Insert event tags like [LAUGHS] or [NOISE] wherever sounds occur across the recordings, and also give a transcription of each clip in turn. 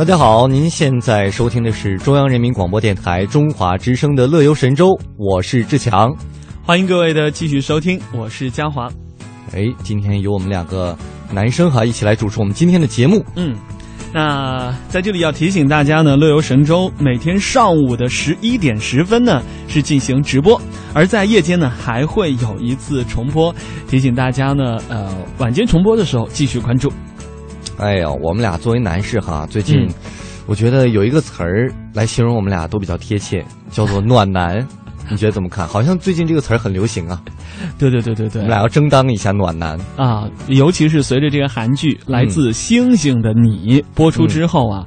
大家好，您现在收听的是中央人民广播电台中华之声的《乐游神州》，我是志强，欢迎各位的继续收听，我是嘉华。哎，今天由我们两个男生哈一起来主持我们今天的节目。嗯。那在这里要提醒大家呢，乐游神州每天上午的十一点十分呢是进行直播，而在夜间呢还会有一次重播，提醒大家呢，呃，晚间重播的时候继续关注。哎呀，我们俩作为男士哈，最近我觉得有一个词儿来形容我们俩都比较贴切，叫做暖男。[LAUGHS] 你觉得怎么看？好像最近这个词儿很流行啊。对对对对对，我们俩要争当一下暖男啊！尤其是随着这个韩剧《来自星星的你》播出之后啊，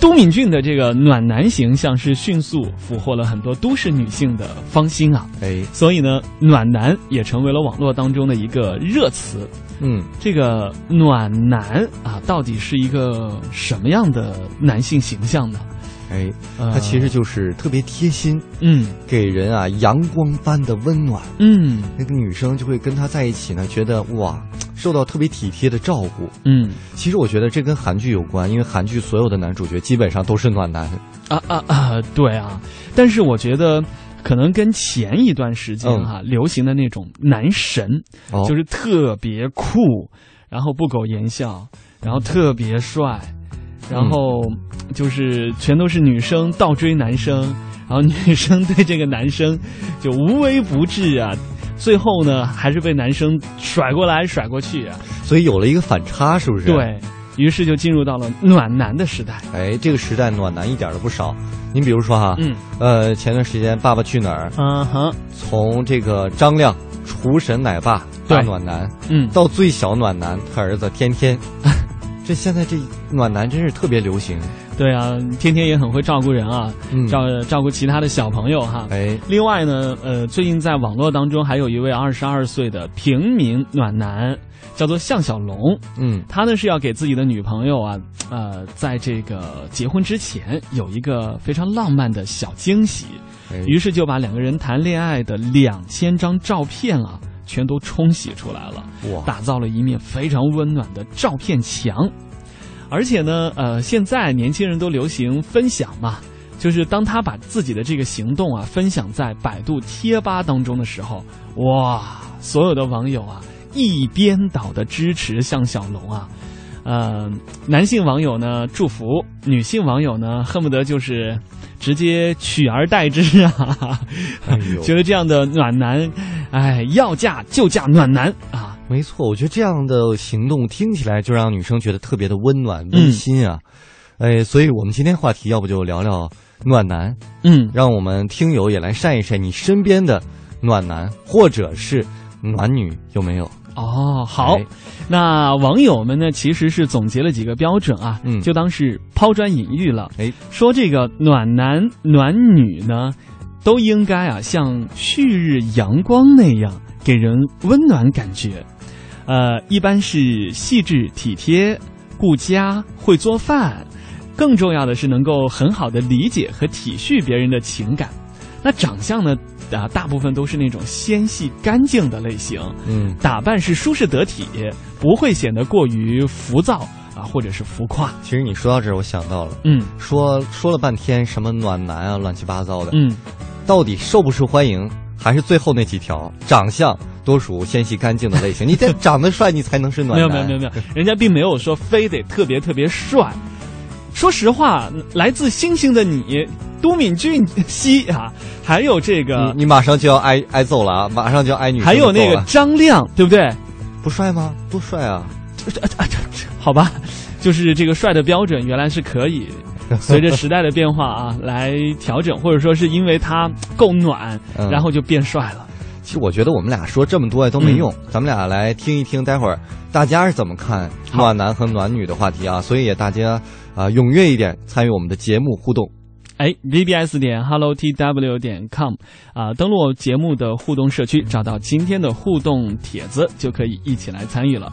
都敏俊的这个暖男形象是迅速俘获了很多都市女性的芳心啊！哎，所以呢，暖男也成为了网络当中的一个热词。嗯，这个暖男啊，到底是一个什么样的男性形象呢？哎，他其实就是特别贴心，嗯，给人啊阳光般的温暖，嗯，那个女生就会跟他在一起呢，觉得哇，受到特别体贴的照顾，嗯，其实我觉得这跟韩剧有关，因为韩剧所有的男主角基本上都是暖男，啊啊啊，对啊，但是我觉得可能跟前一段时间哈流行的那种男神，就是特别酷，然后不苟言笑，然后特别帅。然后就是全都是女生倒追男生，然后女生对这个男生就无微不至啊，最后呢还是被男生甩过来甩过去啊，所以有了一个反差，是不是？对于是就进入到了暖男的时代。哎，这个时代暖男一点都不少。您比如说哈，嗯，呃，前段时间《爸爸去哪儿》，嗯哼，从这个张亮厨神奶爸大暖男，嗯，到最小暖男他儿子天天。[LAUGHS] 这现在这暖男真是特别流行，对啊，天天也很会照顾人啊，照照顾其他的小朋友哈。哎，另外呢，呃，最近在网络当中还有一位二十二岁的平民暖男，叫做向小龙。嗯，他呢是要给自己的女朋友啊，呃，在这个结婚之前有一个非常浪漫的小惊喜，于是就把两个人谈恋爱的两千张照片啊。全都冲洗出来了，哇！打造了一面非常温暖的照片墙，而且呢，呃，现在年轻人都流行分享嘛，就是当他把自己的这个行动啊分享在百度贴吧当中的时候，哇，所有的网友啊一边倒的支持向小龙啊，呃，男性网友呢祝福，女性网友呢恨不得就是。直接取而代之啊！[LAUGHS] 觉得这样的暖男，哎，要嫁就嫁暖男啊！没错，我觉得这样的行动听起来就让女生觉得特别的温暖温馨啊！哎，所以我们今天话题要不就聊聊暖男，嗯，让我们听友也来晒一晒你身边的暖男或者是暖女有没有？哦，好，那网友们呢，其实是总结了几个标准啊，嗯，就当是抛砖引玉了。哎，说这个暖男暖女呢，都应该啊像旭日阳光那样给人温暖感觉，呃，一般是细致体贴、顾家、会做饭，更重要的是能够很好的理解和体恤别人的情感。那长相呢？啊，大部分都是那种纤细干净的类型，嗯，打扮是舒适得体，不会显得过于浮躁啊，或者是浮夸。其实你说到这儿，我想到了，嗯，说说了半天什么暖男啊，乱七八糟的，嗯，到底受不受欢迎，还是最后那几条？长相多属纤细干净的类型，你得长得帅，你才能是暖男。[LAUGHS] 没有没有没有没有，人家并没有说非得特别特别帅。说实话，来自星星的你。都敏俊熙啊，还有这个，你马上就要挨挨揍了啊！马上就要挨女。还有那个张亮，对不对？不帅吗？多帅啊！好吧，就是这个帅的标准原来是可以 [LAUGHS] 随着时代的变化啊来调整，或者说是因为他够暖，然后就变帅了。其实我觉得我们俩说这么多也都没用，咱们俩来听一听，待会儿大家是怎么看暖男和暖女的话题啊？所以也大家啊、踊跃一点参与我们的节目互动。哎，vbs 点 hello tw 点 com 啊、登录节目的互动社区，找到今天的互动帖子，就可以一起来参与了。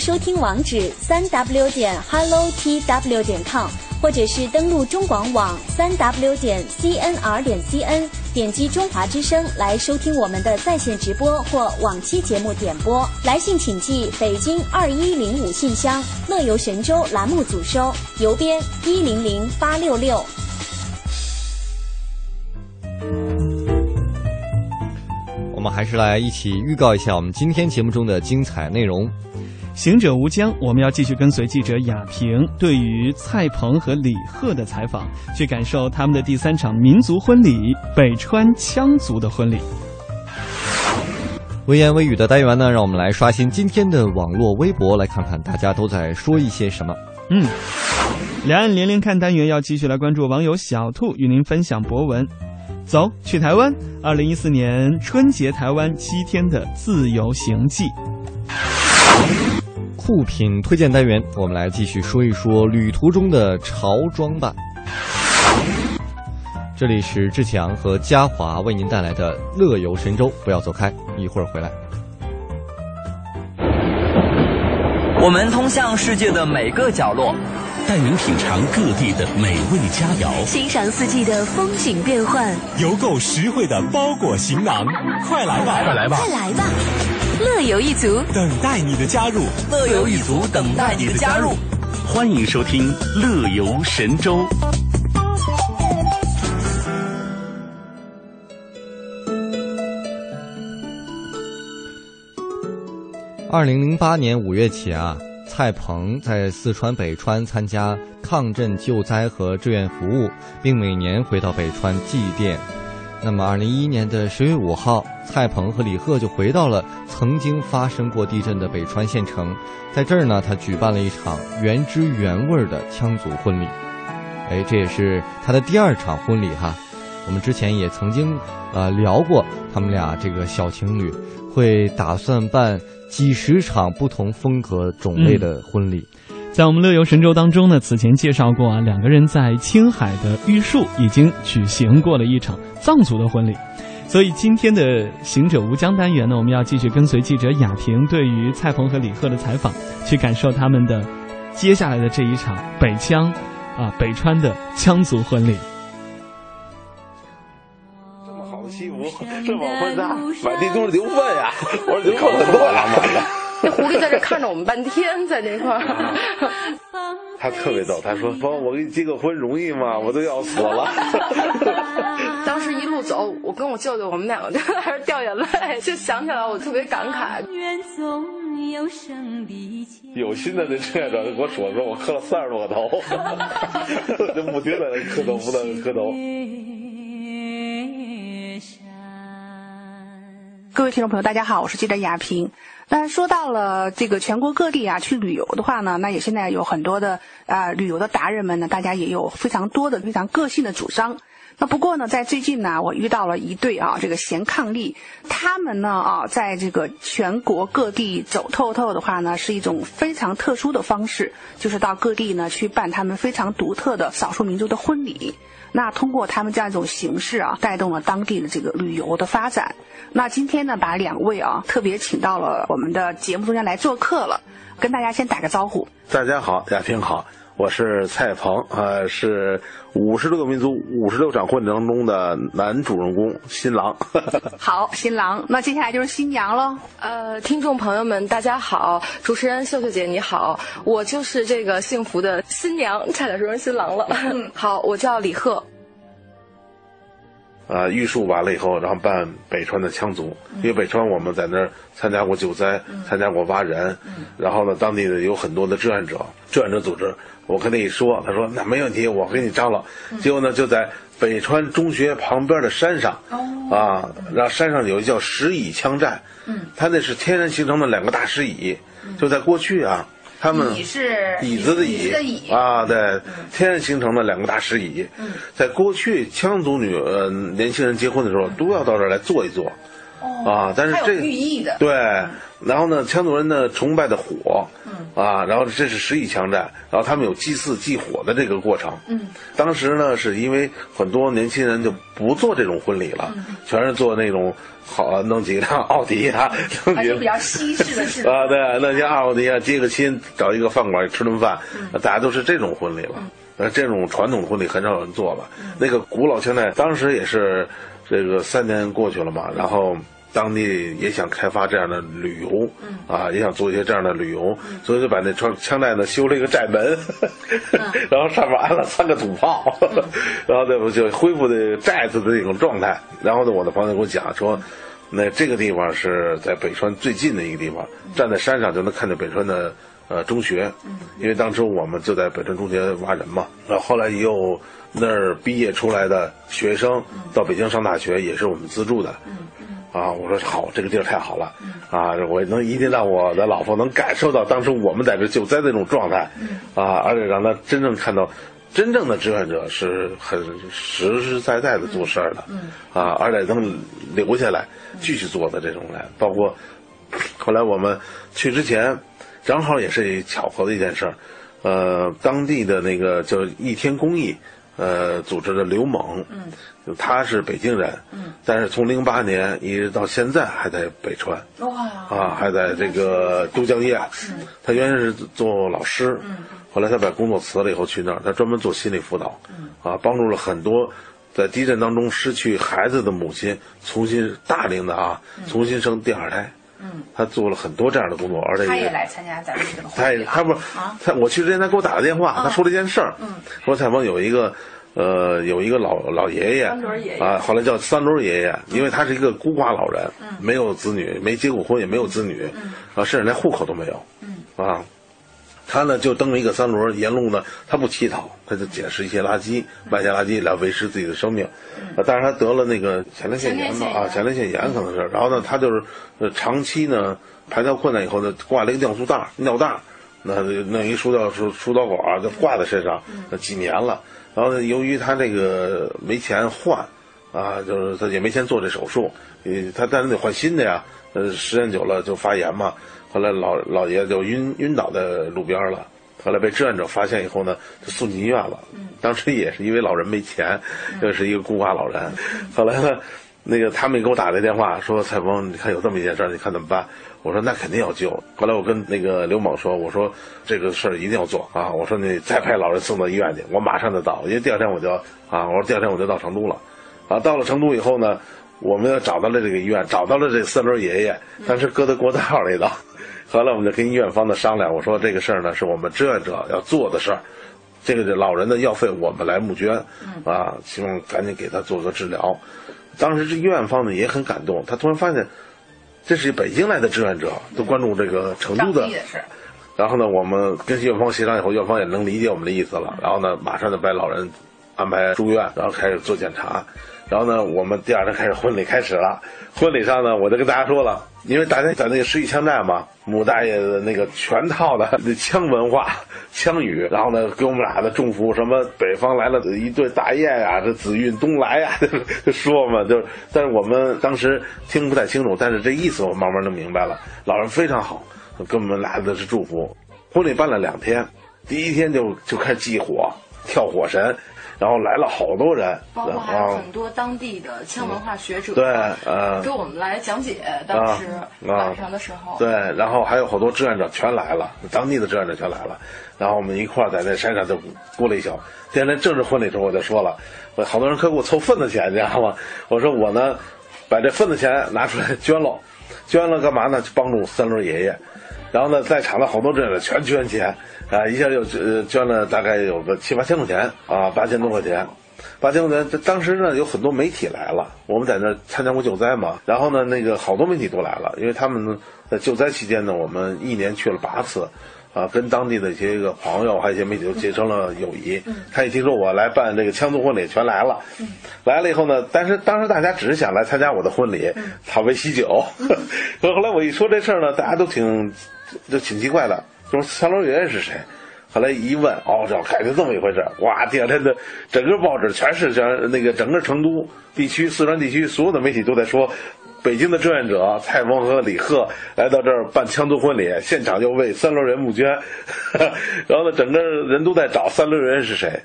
收听网址三 w 点 hello tw 点 com，或者是登录中广网三 w 点 cnr 点 cn，点击中华之声来收听我们的在线直播或往期节目点播。来信请寄北京二一零五信箱，乐游神州栏目组收，邮编一零零八六六。我们还是来一起预告一下我们今天节目中的精彩内容。行者无疆，我们要继续跟随记者雅萍对于蔡鹏和李贺的采访，去感受他们的第三场民族婚礼——北川羌族的婚礼。微言微语的单元呢，让我们来刷新今天的网络微博，来看看大家都在说一些什么。嗯，两岸连连看单元要继续来关注网友小兔与您分享博文。走去台湾，二零一四年春节台湾七天的自由行记。酷品推荐单元，我们来继续说一说旅途中的潮装吧。这里是志强和嘉华为您带来的乐游神州，不要走开，一会儿回来。我们通向世界的每个角落，带您品尝各地的美味佳肴，欣赏四季的风景变幻，邮购实惠的包裹行囊，快来吧，快来吧，快来吧！乐游一族等待你的加入，乐游一族等待你的加入。欢迎收听《乐游神州》。二零零八年五月起啊，蔡鹏在四川北川参加抗震救灾和志愿服务，并每年回到北川祭奠。那么，二零一一年的十月五号，蔡鹏和李贺就回到了曾经发生过地震的北川县城，在这儿呢，他举办了一场原汁原味的羌族婚礼。哎，这也是他的第二场婚礼哈。我们之前也曾经呃聊过，他们俩这个小情侣会打算办几十场不同风格种类的婚礼。在我们乐游神州当中呢，此前介绍过啊，两个人在青海的玉树已经举行过了一场藏族的婚礼。所以今天的行者无疆单元呢，我们要继续跟随记者雅婷对于蔡鹏和李贺的采访，去感受他们的接下来的这一场北羌啊北川的羌族婚礼。[LAUGHS] 这么好的西服，这么混蛋，满地都是牛粪呀！我说牛粪很多呀，那狐狸在这看着我们半天，在那块儿。[LAUGHS] 他特别逗，他说：“帮我给你结个婚容易吗？我都要死了。[LAUGHS] ”当时一路走，我跟我舅舅，我们两个就在那掉眼泪，就想起来我特别感慨。有心的那志愿者给我说说，我磕了三十多个头，[LAUGHS] 就不停的磕头，不断磕头。各位听众朋友，大家好，我是记者雅萍。那说到了这个全国各地啊，去旅游的话呢，那也现在有很多的啊、旅游的达人们呢，大家也有非常多的非常个性的主张。那不过呢，在最近呢，我遇到了一对啊，这个贤伉俪，他们呢啊，在这个全国各地走透透的话呢，是一种非常特殊的方式，就是到各地呢去办他们非常独特的少数民族的婚礼。那通过他们这样一种形式啊，带动了当地的这个旅游的发展。那今天呢，把两位啊特别请到了我们的节目中间来做客了，跟大家先打个招呼。大家好，雅萍好，我是蔡鹏，呃，是五十六个民族五十六场婚礼当中的男主人公新郎。[LAUGHS] 好，新郎，那接下来就是新娘喽。呃，听众朋友们，大家好，主持人秀秀姐你好，我就是这个幸福的新娘，差点说成新郎了。[LAUGHS] 好，我叫李贺。啊，玉树完了以后，然后办北川的羌族，因为北川我们在那儿参加过救灾，参加过挖人，然后呢，当地的有很多的志愿者，志愿者组织，我跟他一说，他说那没问题，我给你张罗。结果呢，就在北川中学旁边的山上，啊，然后山上有一叫石椅枪战，嗯，它那是天然形成的两个大石椅，就在过去啊。他们椅是椅子的椅啊，对，天然形成的两个大石蚁，嗯。在过去羌族女呃年轻人结婚的时候都要到这儿来坐一坐，啊，但是这寓意的。对，然后呢，羌族人呢崇拜的火，嗯。啊，然后这是十亿羌寨，然后他们有祭祀祭火的这个过程，嗯，当时呢是因为很多年轻人就不做这种婚礼了，嗯。全是做那种好弄几辆奥迪啊，[LAUGHS] 弄几还是比较西式的 [LAUGHS] 式啊，对，那些奥迪啊，接个亲，找一个饭馆吃顿饭，嗯。大家都是这种婚礼了。呃，这种传统婚礼很少有人做了。那个古老现在当时也是这个三年过去了嘛，然后当地也想开发这样的旅游，啊，也想做一些这样的旅游，所以就把那川羌寨呢修了一个寨门，[LAUGHS] 然后上面安了三个土炮，[LAUGHS] 然后呢就恢复的寨子的那种状态。然后呢，我的朋友给我讲说。那这个地方是在北川最近的一个地方，站在山上就能看见北川的呃中学，因为当时我们就在北辰中学挖人嘛，然后后来也有那儿毕业出来的学生到北京上大学，也是我们资助的。啊，我说好，这个地儿太好了，啊，我能一定让我的老婆能感受到当时我们在这救灾的那种状态，啊，而且让她真正看到。真正的志愿者是很实实在在的做事儿的，啊，而且能留下来继续做的这种人，包括后来我们去之前，正好也是巧合的一件事儿，呃，当地的那个叫一天公益，呃，组织的刘猛，嗯，他是北京人，嗯，但是从零八年一直到现在还在北川，哇。啊，还在这个都江堰，他原先是做老师，嗯。后来他把工作辞了以后去那儿，他专门做心理辅导，嗯。啊，帮助了很多在地震当中失去孩子的母亲重新大龄的啊，重新生第二胎，嗯，他做了很多这样的工作，而且他也来参加咱们这个他婚礼也他不是他我去之前他给我打了电话，他说了一件事儿，嗯。说采访有一个。呃，有一个老老爷爷，三轮爷爷。啊，后来叫三轮爷爷，因为他是一个孤寡老人，嗯。没有子女，没结过婚，也没有子女，啊，甚至连户口都没有，嗯。啊，他呢就蹬着一个三轮，沿路呢他不乞讨，他就捡拾一些垃圾，卖些垃圾来维持自己的生命，啊，但是他得了那个前列腺炎吧，啊，前列腺炎可能是，然后呢，他就是呃长期呢排尿困难以后呢，挂了一个尿素袋尿袋儿。那弄一输尿输输导管儿就挂在身上，那几年了。然后呢，由于他这个没钱换，啊，就是他也没钱做这手术，呃，他但是得换新的呀。呃，时间久了就发炎嘛。后来老老爷就晕晕倒在路边了。后来被志愿者发现以后呢，就送进医院了。当时也是因为老人没钱，又是一个孤寡老人。后来呢，那个他们给我打来电话说：“蔡峰，你看有这么一件事儿，你看怎么办？”我说那肯定要救。后来我跟那个刘猛说，我说这个事儿一定要做啊！我说你再派老人送到医院去，我马上就到，因为第二天我就啊，我说第二天我就到成都了，啊，到了成都以后呢，我们又找到了这个医院，找到了这三轮爷爷，但是搁在国道里头。后来我们就跟医院方的商量，我说这个事儿呢是我们志愿者要做的事儿，这个老人的药费我们来募捐，啊，希望赶紧给他做个治疗。当时这医院方呢也很感动，他突然发现。这是北京来的志愿者，都关注这个成都的。然后呢，我们跟院方协商以后，院方也能理解我们的意思了。然后呢，马上就把老人安排住院，然后开始做检查。然后呢，我们第二天开始婚礼开始了。婚礼上呢，我就跟大家说了，因为大家在那个十一枪战嘛，母大爷的那个全套的那枪文化、[LAUGHS] 枪语，然后呢，给我们俩的祝福，什么北方来了一对大雁啊，这紫运东来啊，[LAUGHS] 就说嘛，就，但是我们当时听不太清楚，但是这意思我慢慢就明白了。老人非常好，给我们俩的是祝福。婚礼办了两天，第一天就就开始祭火、跳火神。然后来了好多人，包括还有很多当地的羌文化学者，对，呃，给我们来讲解当时晚上的时候，对，然后还有好多志愿者全来了，当地的志愿者全来了，然后我们一块儿在那山上就过了一宿。第二天正式婚礼的时候，我就说了，我好多人可给我凑份子钱，你知道吗？我说我呢，把这份子钱拿出来捐了，捐了干嘛呢？帮助三轮爷爷。然后呢，在场的好多志愿者全捐钱。啊，一下就捐了大概有个七八千块钱啊，八千多块钱。八千块钱，当时呢有很多媒体来了，我们在那参加过救灾嘛，然后呢那个好多媒体都来了，因为他们在救灾期间呢，我们一年去了八次。啊，跟当地的一些个朋友，还有一些媒体都结成了友谊。他一听说我来办这个羌族婚礼，全来了。来了以后呢，但是当时大家只是想来参加我的婚礼，讨杯喜酒。[LAUGHS] 可后来我一说这事儿呢，大家都挺就挺奇怪的，就是三楼员是谁？后来一问，哦，这改成这么一回事哇，第二天的整个报纸全是全那个整个成都地区、四川地区所有的媒体都在说。北京的志愿者蔡峰和李贺来到这儿办羌族婚礼，现场就为三轮人募捐，[LAUGHS] 然后呢，整个人都在找三轮人是谁。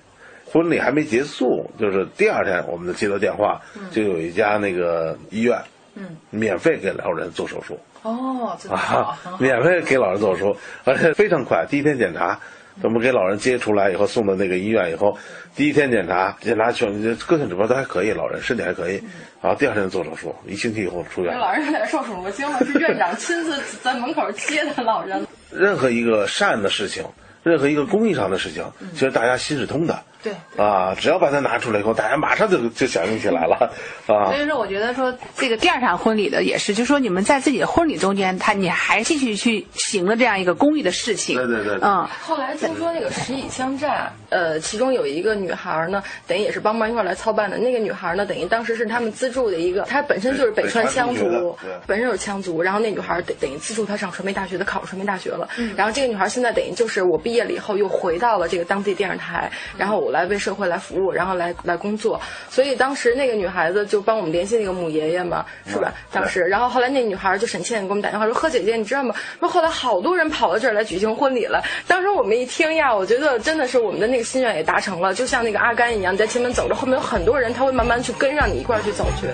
婚礼还没结束，就是第二天，我们接到电话，就有一家那个医院，嗯，免费给老人做手术。哦，啊，免费给老人做手术，而且非常快，第一天检查。我们给老人接出来以后，送到那个医院以后，第一天检查，检查全各项指标都还可以，老人身体还可以，然后第二天做手术，一星期以后出院。老人在受宠若惊了，是院长亲自在门口接的老人。任何一个善的事情，任何一个公益上的事情，其实大家心是通的。对啊，只要把它拿出来以后，大家马上就就响应起来了啊。所以说，我觉得说这个第二场婚礼的也是，就是说你们在自己的婚礼中间，他你还继续去行了这样一个公益的事情。对对对。嗯。后来听说那个十里枪战，呃，其中有一个女孩呢，等于也是帮忙一块来操办的。那个女孩呢，等于当时是他们资助的一个，她本身就是北川羌族，本身就是羌族。然后那女孩等等于资助她上传媒大学的，考上传媒大学了。嗯。然后这个女孩现在等于就是我毕业了以后又回到了这个当地电视台，然后我来为社会来服。务，然后来来工作，所以当时那个女孩子就帮我们联系那个母爷爷嘛，是吧？当时，然后后来那女孩就沈倩给我们打电话说：“贺姐姐，你知道吗？说后来好多人跑到这儿来举行婚礼了。”当时我们一听呀，我觉得真的是我们的那个心愿也达成了，就像那个阿甘一样，在前面走着，后面有很多人，他会慢慢去跟上你一块儿去走去。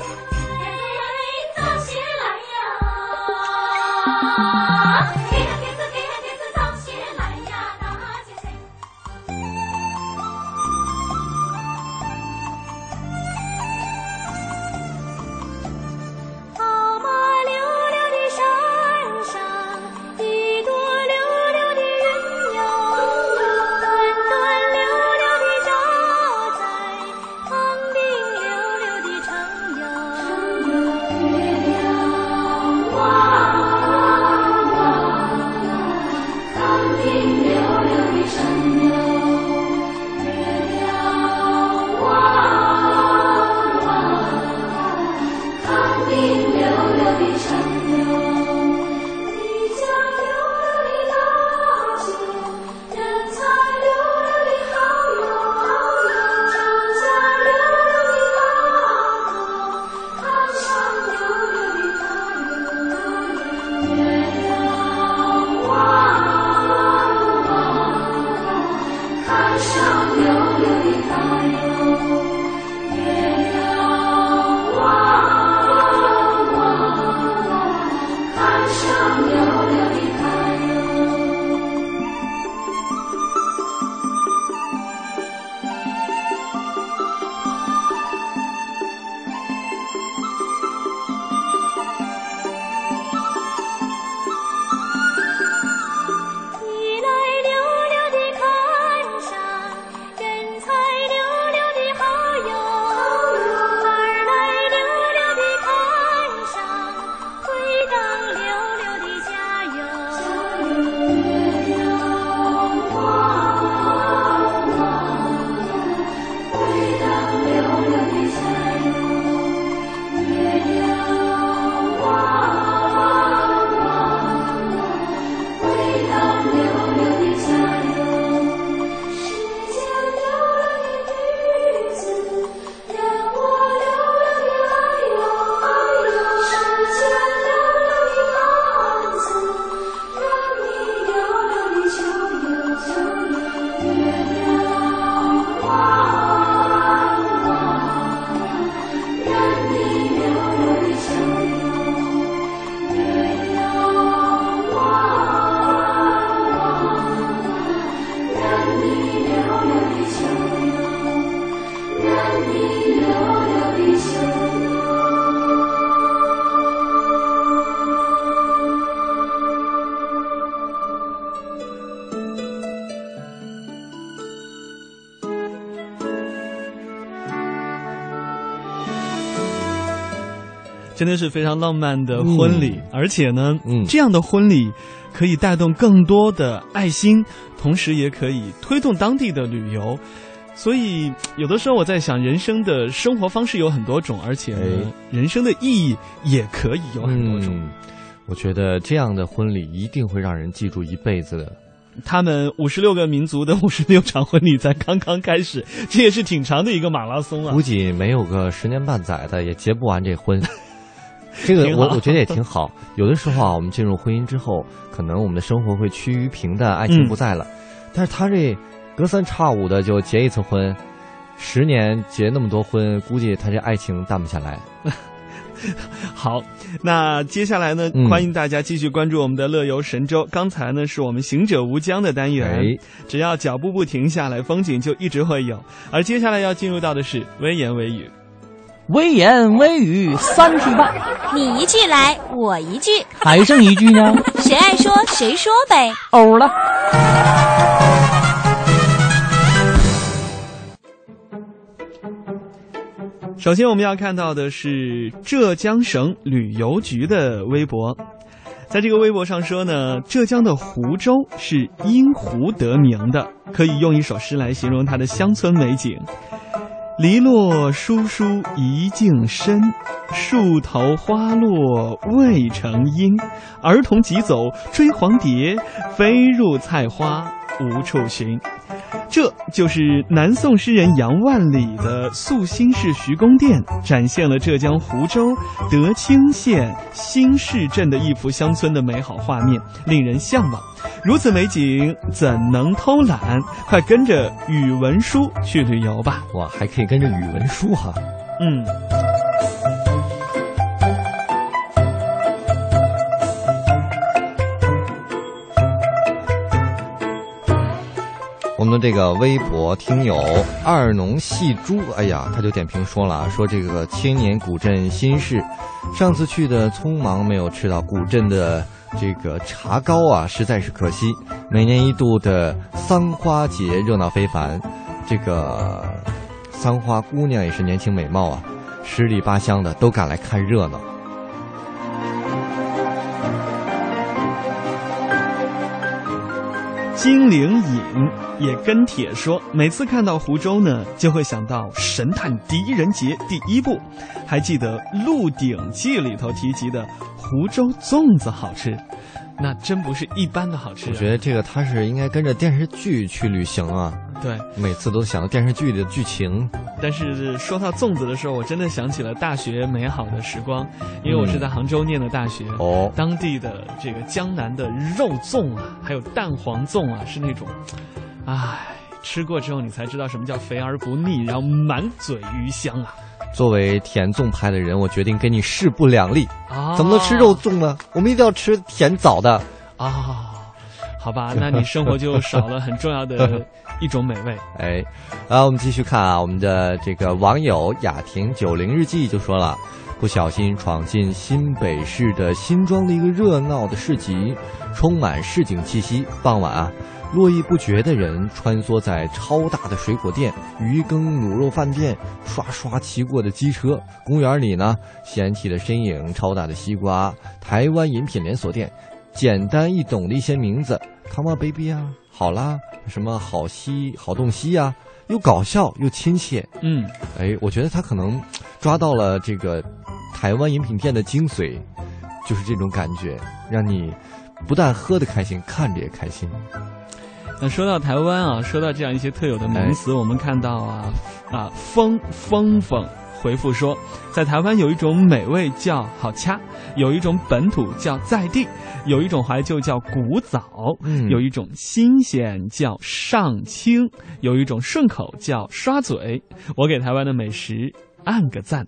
何必强留。真的是非常浪漫的婚礼，嗯、而且呢，嗯，这样的婚礼可以带动更多的爱心，同时也可以推动当地的旅游。所以，有的时候我在想，人生的生活方式有很多种，而且人生的意义也可以有很多种。嗯、我觉得这样的婚礼一定会让人记住一辈子的。他们五十六个民族的五十六场婚礼才刚刚开始，这也是挺长的一个马拉松啊！估计没有个十年半载的也结不完这婚。这个我我觉得也挺好。有的时候啊，我们进入婚姻之后，可能我们的生活会趋于平淡，爱情不在了。嗯、但是他这隔三差五的就结一次婚，十年结那么多婚，估计他这爱情淡不下来。[LAUGHS] 好，那接下来呢，嗯、欢迎大家继续关注我们的乐游神州。刚才呢，是我们行者无疆的单元，哎、只要脚步不停下来，风景就一直会有。而接下来要进入到的是微言微语，微言微语三句半，你一句来，我一句，还剩一句呢？[LAUGHS] 谁爱说谁说呗。欧了。首先，我们要看到的是浙江省旅游局的微博，在这个微博上说呢，浙江的湖州是因湖得名的，可以用一首诗来形容它的乡村美景：篱落疏疏一径深，树头花落未成阴。儿童急走追黄蝶，飞入菜花无处寻。这就是南宋诗人杨万里的《宿新市徐公店》，展现了浙江湖州德清县新市镇的一幅乡村的美好画面，令人向往。如此美景，怎能偷懒？快跟着语文书去旅游吧！哇，还可以跟着语文书哈。嗯。们这个微博听友二农细猪，哎呀，他就点评说了，说这个千年古镇新市，上次去的匆忙，没有吃到古镇的这个茶糕啊，实在是可惜。每年一度的桑花节热闹非凡，这个桑花姑娘也是年轻美貌啊，十里八乡的都赶来看热闹。精灵隐也跟帖说，每次看到湖州呢，就会想到《神探狄仁杰》第一部，还记得《鹿鼎记》里头提及的湖州粽子好吃，那真不是一般的好吃、啊。我觉得这个他是应该跟着电视剧去旅行啊。对，每次都想到电视剧的剧情。但是说到粽子的时候，我真的想起了大学美好的时光，因为我是在杭州念的大学。嗯、哦，当地的这个江南的肉粽啊，还有蛋黄粽啊，是那种，唉，吃过之后你才知道什么叫肥而不腻，然后满嘴余香啊。作为甜粽派的人，我决定跟你势不两立。啊，怎么能吃肉粽呢？我们一定要吃甜枣的啊。好吧，那你生活就少了很重要的 [LAUGHS] 一种美味。哎，啊，我们继续看啊，我们的这个网友雅婷九零日记就说了，不小心闯进新北市的新庄的一个热闹的市集，充满市井气息。傍晚啊，络绎不绝的人穿梭在超大的水果店、鱼羹卤肉饭店，刷刷骑过的机车。公园里呢，掀起的身影，超大的西瓜，台湾饮品连锁店。简单易懂的一些名字，Come on baby 啊，好啦，什么好西好洞西啊，又搞笑又亲切。嗯，哎，我觉得他可能抓到了这个台湾饮品店的精髓，就是这种感觉，让你不但喝得开心，看着也开心。那说到台湾啊，说到这样一些特有的名词，哎、我们看到啊啊风风风。回复说，在台湾有一种美味叫好掐，有一种本土叫在地，有一种怀旧叫古早，嗯、有一种新鲜叫上清，有一种顺口叫刷嘴。我给台湾的美食按个赞。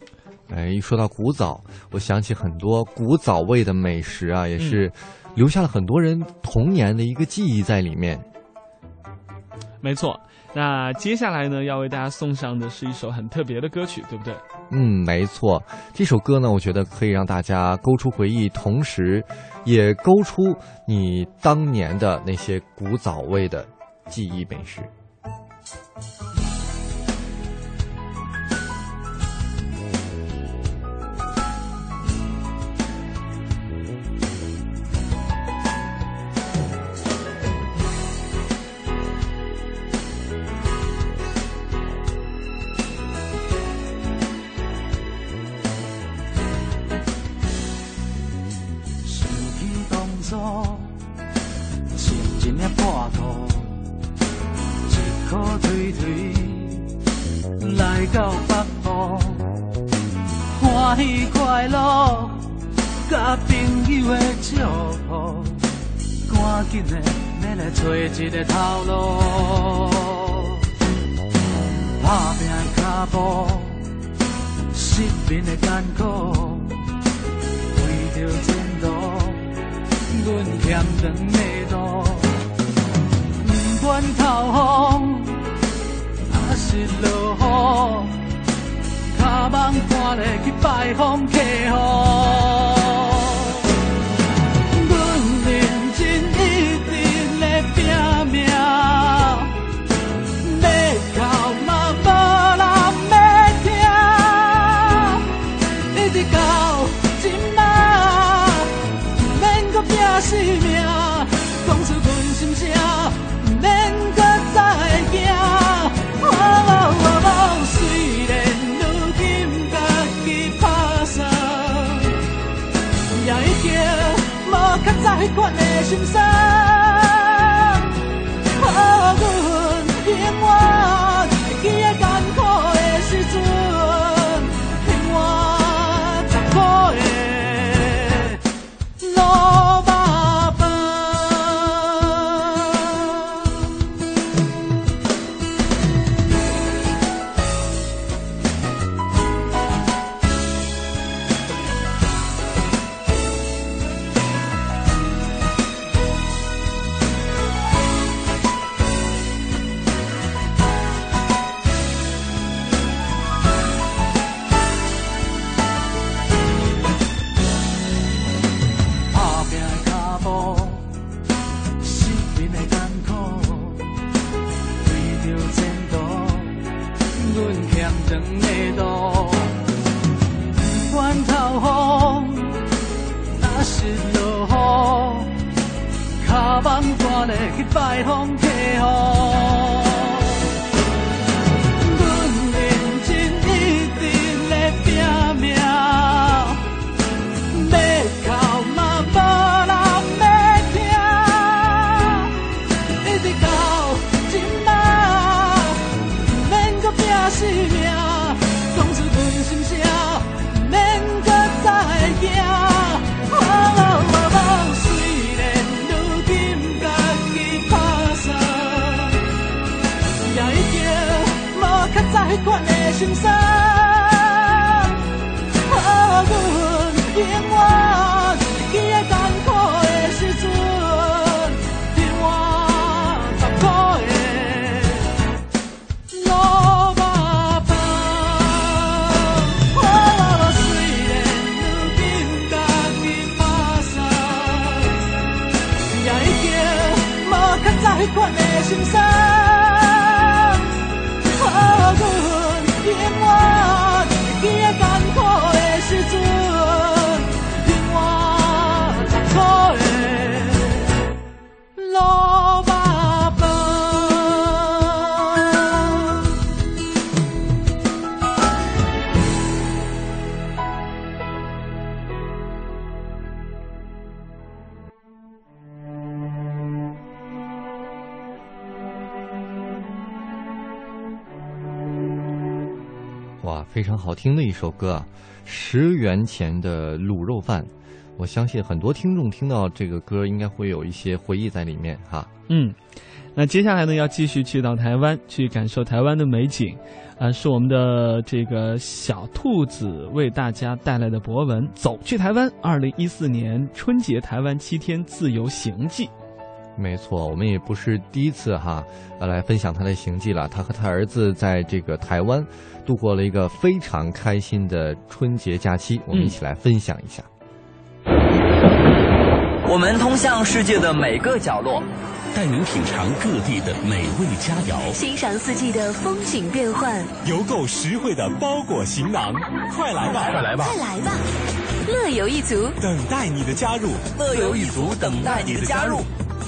哎，一说到古早，我想起很多古早味的美食啊，也是留下了很多人童年的一个记忆在里面。没错。那接下来呢，要为大家送上的是一首很特别的歌曲，对不对？嗯，没错。这首歌呢，我觉得可以让大家勾出回忆，同时也勾出你当年的那些古早味的记忆美食。紧的要来找一个头路，打拼脚步，失眠的艰苦。为着前途，阮欠长的路，不管透风还是落雨，脚蠓赶咧去拜访客户。无较早迄款迄款的心酸，啊，阮永远非常好听的一首歌啊！十元钱的卤肉饭，我相信很多听众听到这个歌，应该会有一些回忆在里面哈。嗯，那接下来呢，要继续去到台湾，去感受台湾的美景，啊，是我们的这个小兔子为大家带来的博文《走去台湾》二零一四年春节台湾七天自由行记。没错，我们也不是第一次哈，呃，来分享他的行迹了。他和他儿子在这个台湾度过了一个非常开心的春节假期，我们一起来分享一下。我们通向世界的每个角落，带您品尝各地的美味佳肴，欣赏四季的风景变换，邮购实惠的包裹行囊，快来吧，快来吧，快来吧！乐游一族，等待你的加入，乐游一族等待你的加入。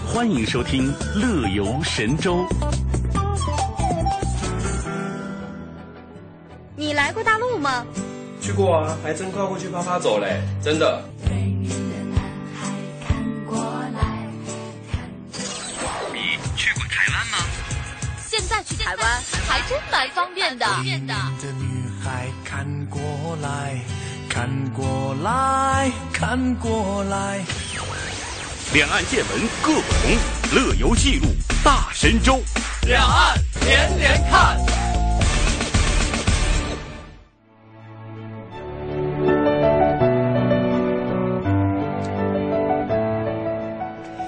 欢迎收听乐游神州。你来过大陆吗？去过啊还真快过去啪啪走嘞。真的。你去过台湾吗？现在去台湾还真蛮方便的。的女孩看过来看过来看过来。两岸见闻各不同，乐游记录大神州。两岸连连看。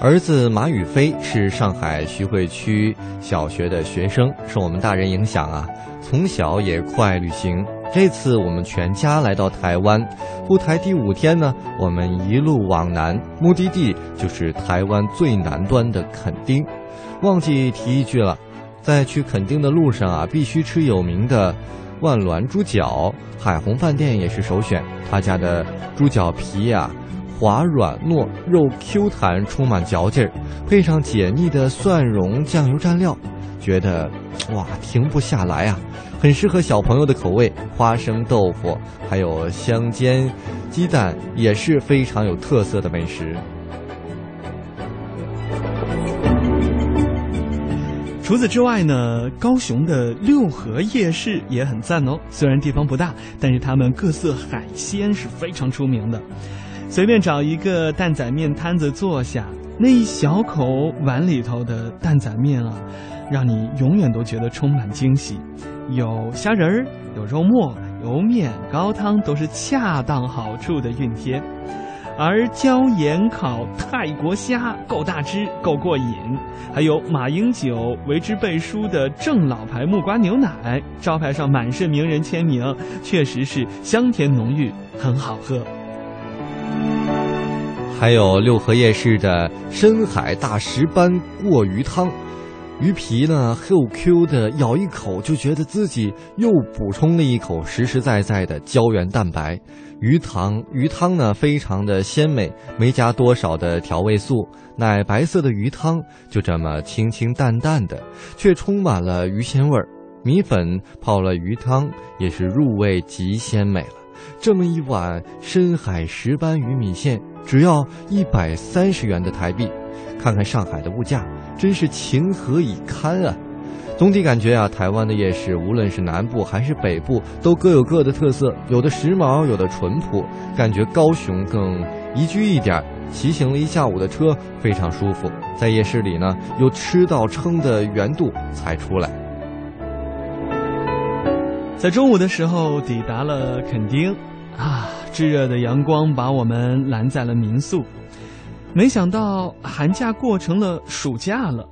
儿子马宇飞是上海徐汇区小学的学生，受我们大人影响啊，从小也酷爱旅行。这次我们全家来到台湾，赴台第五天呢，我们一路往南，目的地就是台湾最南端的垦丁。忘记提一句了，在去垦丁的路上啊，必须吃有名的万峦猪脚，海虹饭店也是首选，他家的猪脚皮呀、滑软糯，肉 Q 弹，充满嚼劲儿，配上解腻的蒜蓉酱油蘸料，觉得哇停不下来啊！很适合小朋友的口味。花生豆腐还有香煎鸡蛋也是非常有特色的美食。除此之外呢，高雄的六合夜市也很赞哦。虽然地方不大，但是他们各色海鲜是非常出名的。随便找一个蛋仔面摊子坐下，那一小口碗里头的蛋仔面啊，让你永远都觉得充满惊喜。有虾仁儿，有肉末，油面、高汤都是恰当好处的熨贴。而椒盐烤泰国虾够大只，够过瘾。还有马英九为之背书的正老牌木瓜牛奶，招牌上满是名人签名，确实是香甜浓郁，很好喝。还有六合夜市的深海大石斑过鱼汤，鱼皮呢厚 Q 的，咬一口就觉得自己又补充了一口实实在在的胶原蛋白。鱼汤鱼汤呢非常的鲜美，没加多少的调味素，奶白色的鱼汤就这么清清淡淡的，却充满了鱼鲜味儿。米粉泡了鱼汤也是入味极鲜美了。这么一碗深海石斑鱼米线，只要一百三十元的台币。看看上海的物价，真是情何以堪啊！总体感觉啊，台湾的夜市无论是南部还是北部，都各有各的特色，有的时髦，有的淳朴。感觉高雄更宜居一点。骑行了一下午的车，非常舒服。在夜市里呢，有吃到撑的圆肚才出来。在中午的时候抵达了垦丁，啊，炙热的阳光把我们拦在了民宿。没想到寒假过成了暑假了，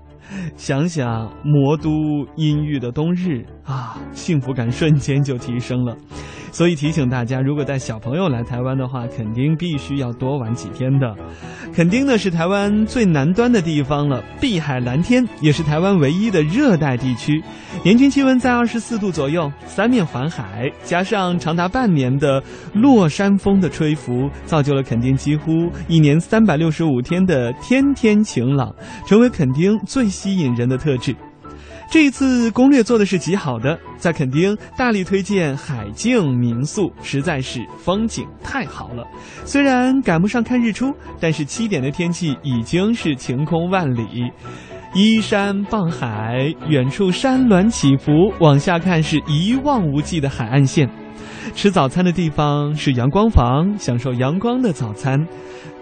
想想魔都阴郁的冬日啊，幸福感瞬间就提升了。所以提醒大家，如果带小朋友来台湾的话，肯定必须要多玩几天的。垦丁呢是台湾最南端的地方了，碧海蓝天，也是台湾唯一的热带地区，年均气温在二十四度左右，三面环海，加上长达半年的落山风的吹拂，造就了垦丁几乎一年三百六十五天的天天晴朗，成为垦丁最吸引人的特质。这一次攻略做的是极好的，在垦丁大力推荐海境民宿，实在是风景太好了。虽然赶不上看日出，但是七点的天气已经是晴空万里，依山傍海，远处山峦起伏，往下看是一望无际的海岸线。吃早餐的地方是阳光房，享受阳光的早餐。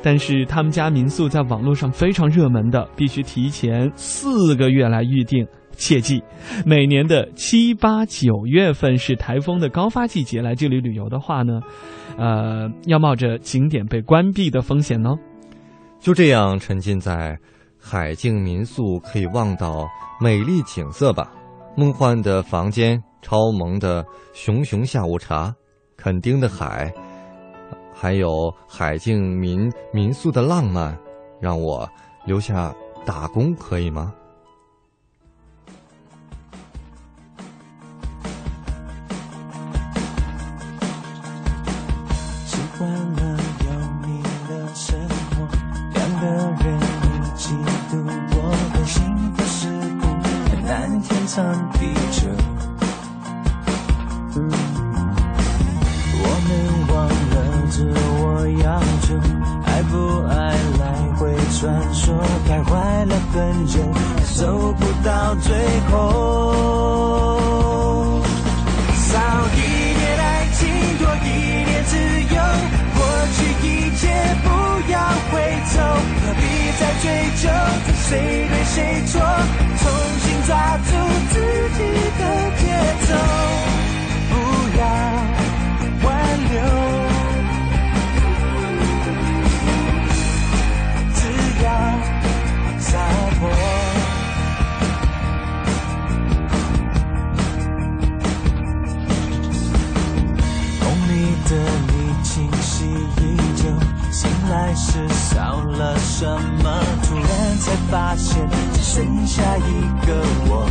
但是他们家民宿在网络上非常热门的，必须提前四个月来预定。切记，每年的七八九月份是台风的高发季节，来这里旅游的话呢，呃，要冒着景点被关闭的风险哦。就这样沉浸在海境民宿，可以望到美丽景色吧。梦幻的房间，超萌的熊熊下午茶，垦丁的海，还有海境民民宿的浪漫，让我留下打工可以吗？徘徊了很久，走不到最后。少一点爱情，多一点自由，过去一切不要回头，何必再追究？谁？怎么，突然才发现只剩下一个我。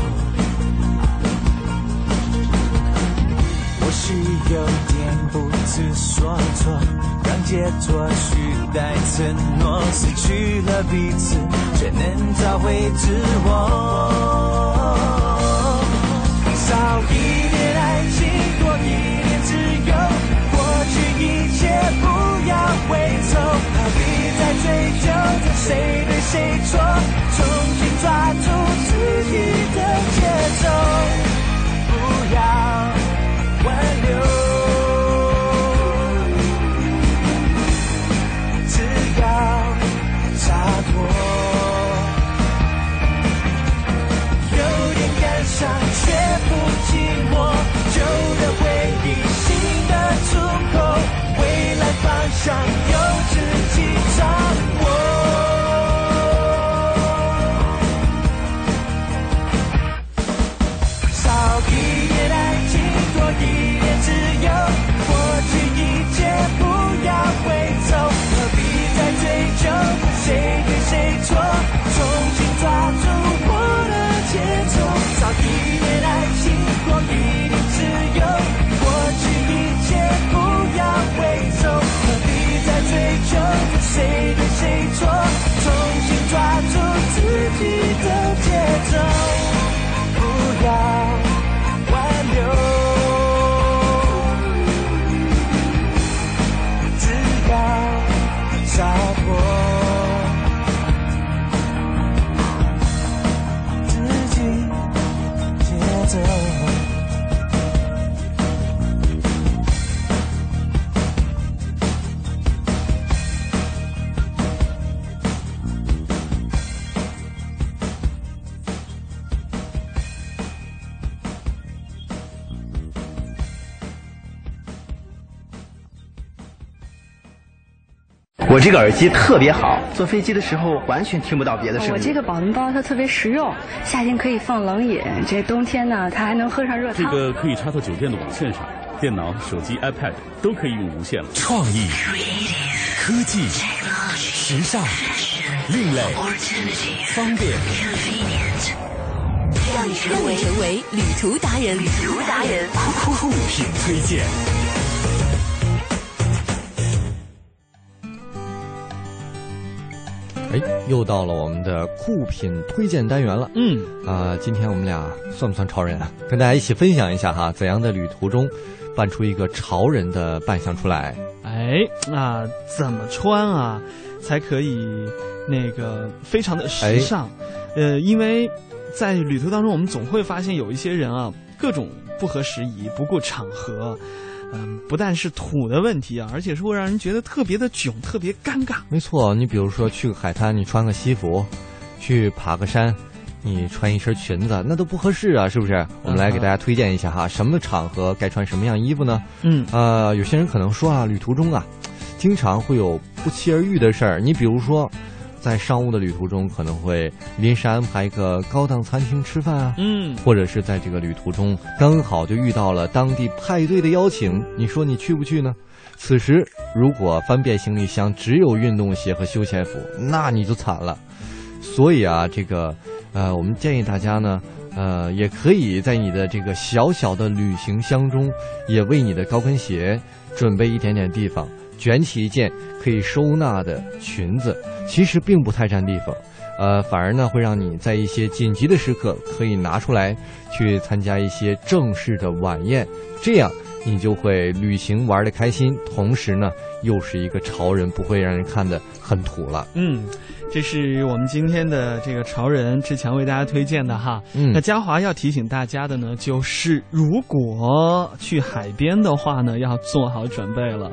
或许有点不知所措，让解脱取代承诺，失去了彼此，却能找回自我。少一点爱情，多一点自由，过去一切不要回头，何必在追究着谁对谁错，重新抓住自己的节奏，这个耳机特别好，坐飞机的时候完全听不到别的声音。我这个保温包它特别实用，夏天可以放冷饮，这冬天呢它还能喝上热汤。这个可以插到酒店的网线上，电脑、手机、iPad 都可以用无线了。创意、科技、时尚、另类、方便，让你成为成为旅途达人，旅途达人，酷品推荐。哎，又到了我们的酷品推荐单元了。嗯，啊、今天我们俩算不算潮人啊？跟大家一起分享一下哈，怎样的旅途中扮出一个潮人的扮相出来？哎，那怎么穿啊，才可以那个非常的时尚？呃，因为在旅途当中，我们总会发现有一些人啊，各种不合时宜、不顾场合。嗯，不但是土的问题啊，而且是会让人觉得特别的囧、特别尴尬。没错，你比如说去个海滩，你穿个西服；去爬个山，你穿一身裙子，那都不合适啊，是不是？我们来给大家推荐一下哈，什么场合该穿什么样衣服呢？嗯，呃，有些人可能说啊，旅途中啊，经常会有不期而遇的事儿。你比如说，在商务的旅途中，可能会临时安排一个高档餐厅吃饭啊，嗯，或者是在这个旅途中刚好就遇到了当地派对的邀请，你说你去不去呢？此时如果翻遍行李箱只有运动鞋和休闲服，那你就惨了。所以啊，这个呃，我们建议大家呢，呃，也可以在你的这个小小的旅行箱中，也为你的高跟鞋准备一点点地方，卷起一件可以收纳的裙子，其实并不太占地方。呃，反而呢会让你在一些紧急的时刻可以拿出来去参加一些正式的晚宴，这样你就会旅行玩的开心，同时呢又是一个潮人，不会让人看得很土了。嗯，这是我们今天的这个潮人志强为大家推荐的哈。嗯那嘉华要提醒大家的呢，就是如果去海边的话呢，要做好准备了，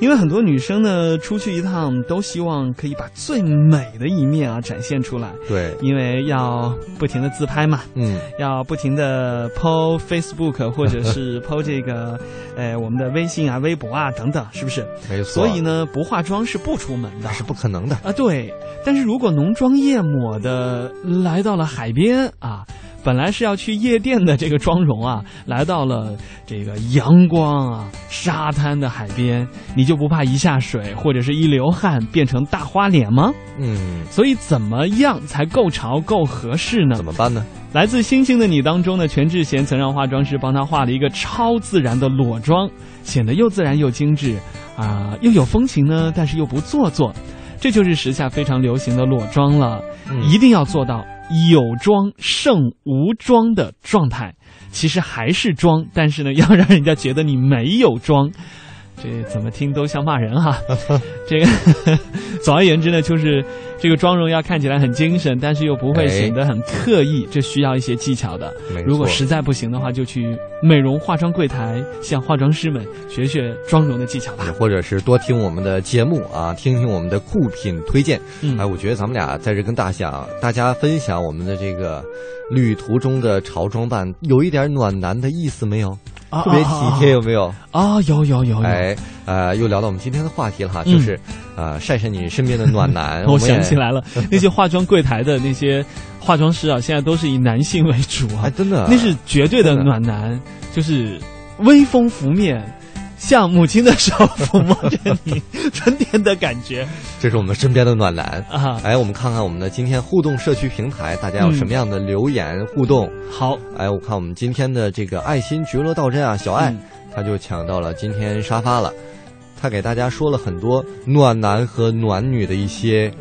因为很多女生呢出去一趟都希望可以把最美的一面啊展现出来。对，因为要不停的自拍嘛，嗯，要不停的 PO Facebook 或者是 [LAUGHS] PO 这个，呃，我们的微信啊、微博啊等等，是不是？没错。所以呢，不化妆是不出门的，[LAUGHS] 是不可能的啊。对，但是如果浓妆艳抹的来到了海边啊。本来是要去夜店的这个妆容啊，来到了这个阳光啊、沙滩的海边，你就不怕一下水或者是一流汗变成大花脸吗？嗯，所以怎么样才够潮、够合适呢？怎么办呢？来自《星星的你》当中呢，全智贤曾让化妆师帮他画了一个超自然的裸妆，显得又自然又精致，啊、又有风情呢，但是又不做作。这就是时下非常流行的裸妆了，嗯、一定要做到有装胜无装的状态。其实还是装，但是呢，要让人家觉得你没有装。这怎么听都像骂人哈。[LAUGHS] 这个 [LAUGHS] 总而言之呢，就是这个妆容要看起来很精神，但是又不会显得很刻意，这需要一些技巧的。如果实在不行的话，就去美容化妆柜台向化妆师们学学妆容的技巧吧。或者是多听我们的节目啊，听听我们的酷品推荐。嗯，哎，我觉得咱们俩在这跟大家大家分享我们的这个旅途中的潮装扮，有一点暖男的意思没有？啊、特别体贴，有没有？啊，有有有有。哎，呃，又聊到我们今天的话题了哈，就是、嗯、呃，晒晒你身边的暖男。[LAUGHS] 我想起来了，那些化妆柜台的那些化妆师啊，现在都是以男性为主啊，哎、真的，那是绝对的暖男，就是微风拂面。像母亲的手抚摸着你 [LAUGHS] 春天的感觉，这是我们身边的暖男啊！哎，我们看看我们的今天互动社区平台，大家有什么样的留言互动？嗯、好，哎，我看我们今天的这个爱心绝罗道真啊，小爱、嗯、他就抢到了今天沙发了，他给大家说了很多暖男和暖女的一些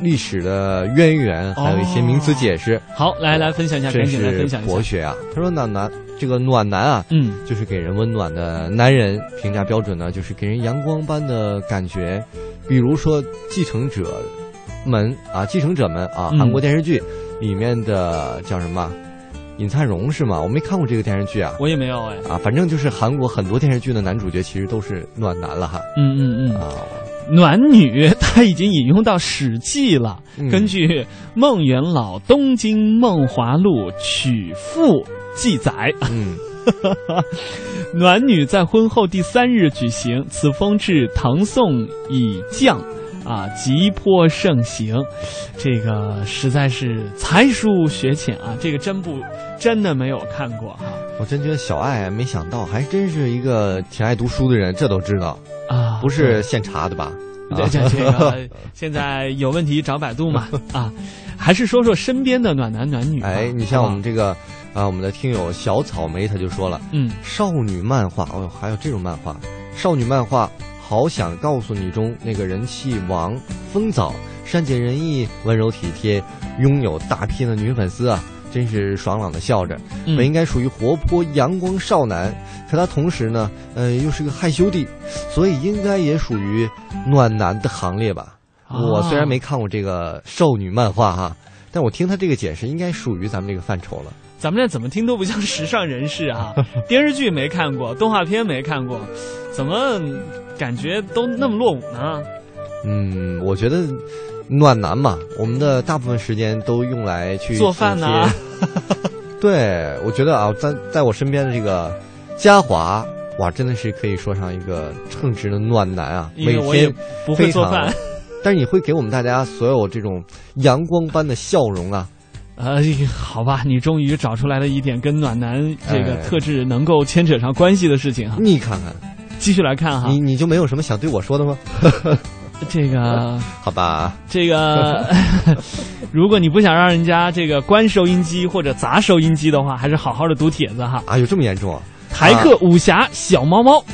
历史的渊源，还有一些名词解释。哦、好，来来分享一下，赶紧来分享一下。博学啊，他说暖男。这个暖男啊，嗯，就是给人温暖的男人。评价标准呢，就是给人阳光般的感觉。比如说《继承者们》啊，《继承者们》啊，嗯、韩国电视剧里面的叫什么？尹灿荣是吗？我没看过这个电视剧啊，我也没有哎。啊，反正就是韩国很多电视剧的男主角其实都是暖男了哈。嗯嗯嗯啊，暖女他已经引用到《史记》了。嗯、根据孟元老《东京梦华录》曲赋。记载，嗯，[LAUGHS] 暖女在婚后第三日举行，此风至唐宋以降，啊，急迫盛行。这个实在是才疏学浅啊，这个真不真的没有看过哈。我真觉得小爱没想到，还真是一个挺爱读书的人，这都知道啊，不是现查的吧？对，这这个现在有问题找百度嘛 [LAUGHS] 啊，还是说说身边的暖男暖女。哎，你像我们这个。啊，我们的听友小草莓他就说了，嗯，少女漫画，哦，还有这种漫画，少女漫画，好想告诉你中那个人气王风早，善解人意，温柔体贴，拥有大批的女粉丝啊，真是爽朗的笑着。嗯、本应该属于活泼阳光少男，可他同时呢，呃，又是个害羞弟，所以应该也属于暖男的行列吧。啊、我虽然没看过这个少女漫画哈，但我听他这个解释，应该属于咱们这个范畴了。咱们这怎么听都不像时尚人士啊！[LAUGHS] 电视剧没看过，动画片没看过，怎么感觉都那么落伍呢？嗯，我觉得暖男嘛，我们的大部分时间都用来去做饭呢。[LAUGHS] 对，我觉得啊，在在我身边的这个嘉华，哇，真的是可以说上一个称职的暖男啊！每天不会做饭，[LAUGHS] 但是你会给我们大家所有这种阳光般的笑容啊！呃，好吧，你终于找出来了一点跟暖男这个哎特质能够牵扯上关系的事情哈。你看看，继续来看哈，你你就没有什么想对我说的吗？[LAUGHS] 这个 [LAUGHS] 好吧，这个 [LAUGHS] 如果你不想让人家这个关收音机或者砸收音机的话，还是好好的读帖子哈。啊，有这么严重啊？台客武侠小猫猫。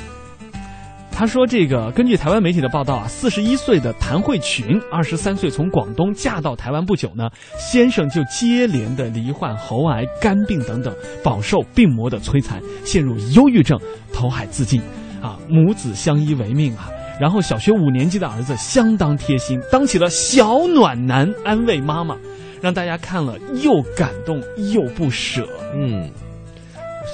他说：“这个根据台湾媒体的报道啊，四十一岁的谭慧群，二十三岁从广东嫁到台湾不久呢，先生就接连的罹患喉癌、肝病等等，饱受病魔的摧残，陷入忧郁症，投海自尽，啊，母子相依为命啊。然后小学五年级的儿子相当贴心，当起了小暖男，安慰妈妈，让大家看了又感动又不舍。嗯。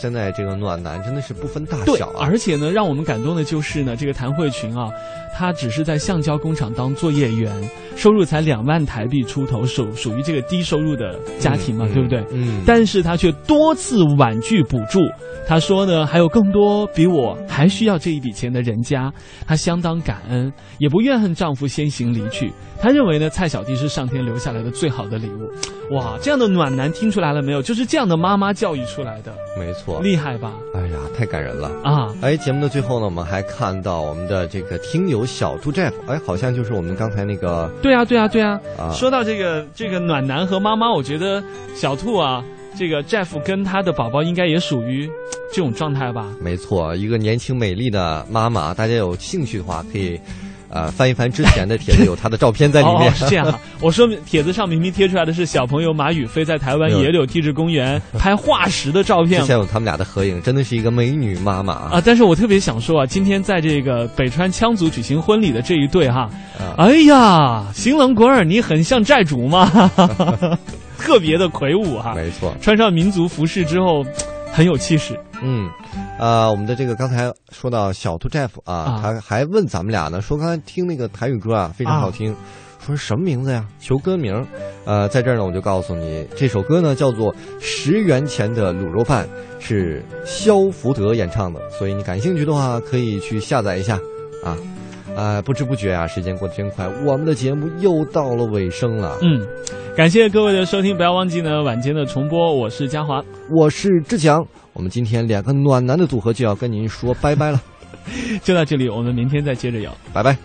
现在这个暖男真的是不分大小啊！而且呢，让我们感动的就是呢，这个谭慧群啊，他只是在橡胶工厂当作业员，收入才两万台币出头，属属于这个低收入的家庭嘛，对不对？嗯。但是他却多次婉拒补助。他说呢，还有更多比我还需要这一笔钱的人家，她相当感恩，也不怨恨丈夫先行离去。她认为呢，蔡小弟是上天留下来的最好的礼物。哇，这样的暖男听出来了没有？就是这样的妈妈教育出来的，没错，厉害吧？哎呀，太感人了啊！哎，节目的最后呢，我们还看到我们的这个听友小兔 Jeff，哎，好像就是我们刚才那个，对啊，对啊，对啊。啊，说到这个这个暖男和妈妈，我觉得小兔啊。这个 Jeff 跟他的宝宝应该也属于这种状态吧？没错，一个年轻美丽的妈妈，大家有兴趣的话可以，呃，翻一翻之前的帖子，有他的照片在里面。哦，是这样。[LAUGHS] 我说帖子上明明贴出来的是小朋友马宇飞在台湾野柳地质公园 [LAUGHS] 拍化石的照片。之前有他们俩的合影，真的是一个美女妈妈啊！但是我特别想说啊，今天在这个北川羌族举行婚礼的这一对哈，哎呀，新郎果尔你很像债主吗？[LAUGHS] 特别的魁梧哈，没错，穿上民族服饰之后，很有气势。嗯，呃，我们的这个刚才说到小兔 Jeff 啊，他还问咱们俩呢，说刚才听那个台语歌啊，非常好听，说什么名字呀？求歌名。呃，在这儿呢，我就告诉你，这首歌呢叫做《十元钱的卤肉饭》，是肖福德演唱的，所以你感兴趣的话，可以去下载一下啊。呃，不知不觉啊，时间过得真快，我们的节目又到了尾声了。嗯，感谢各位的收听，不要忘记呢晚间的重播。我是嘉华，我是志强，我们今天两个暖男的组合就要跟您说拜拜了，[LAUGHS] 就到这里，我们明天再接着聊，拜拜。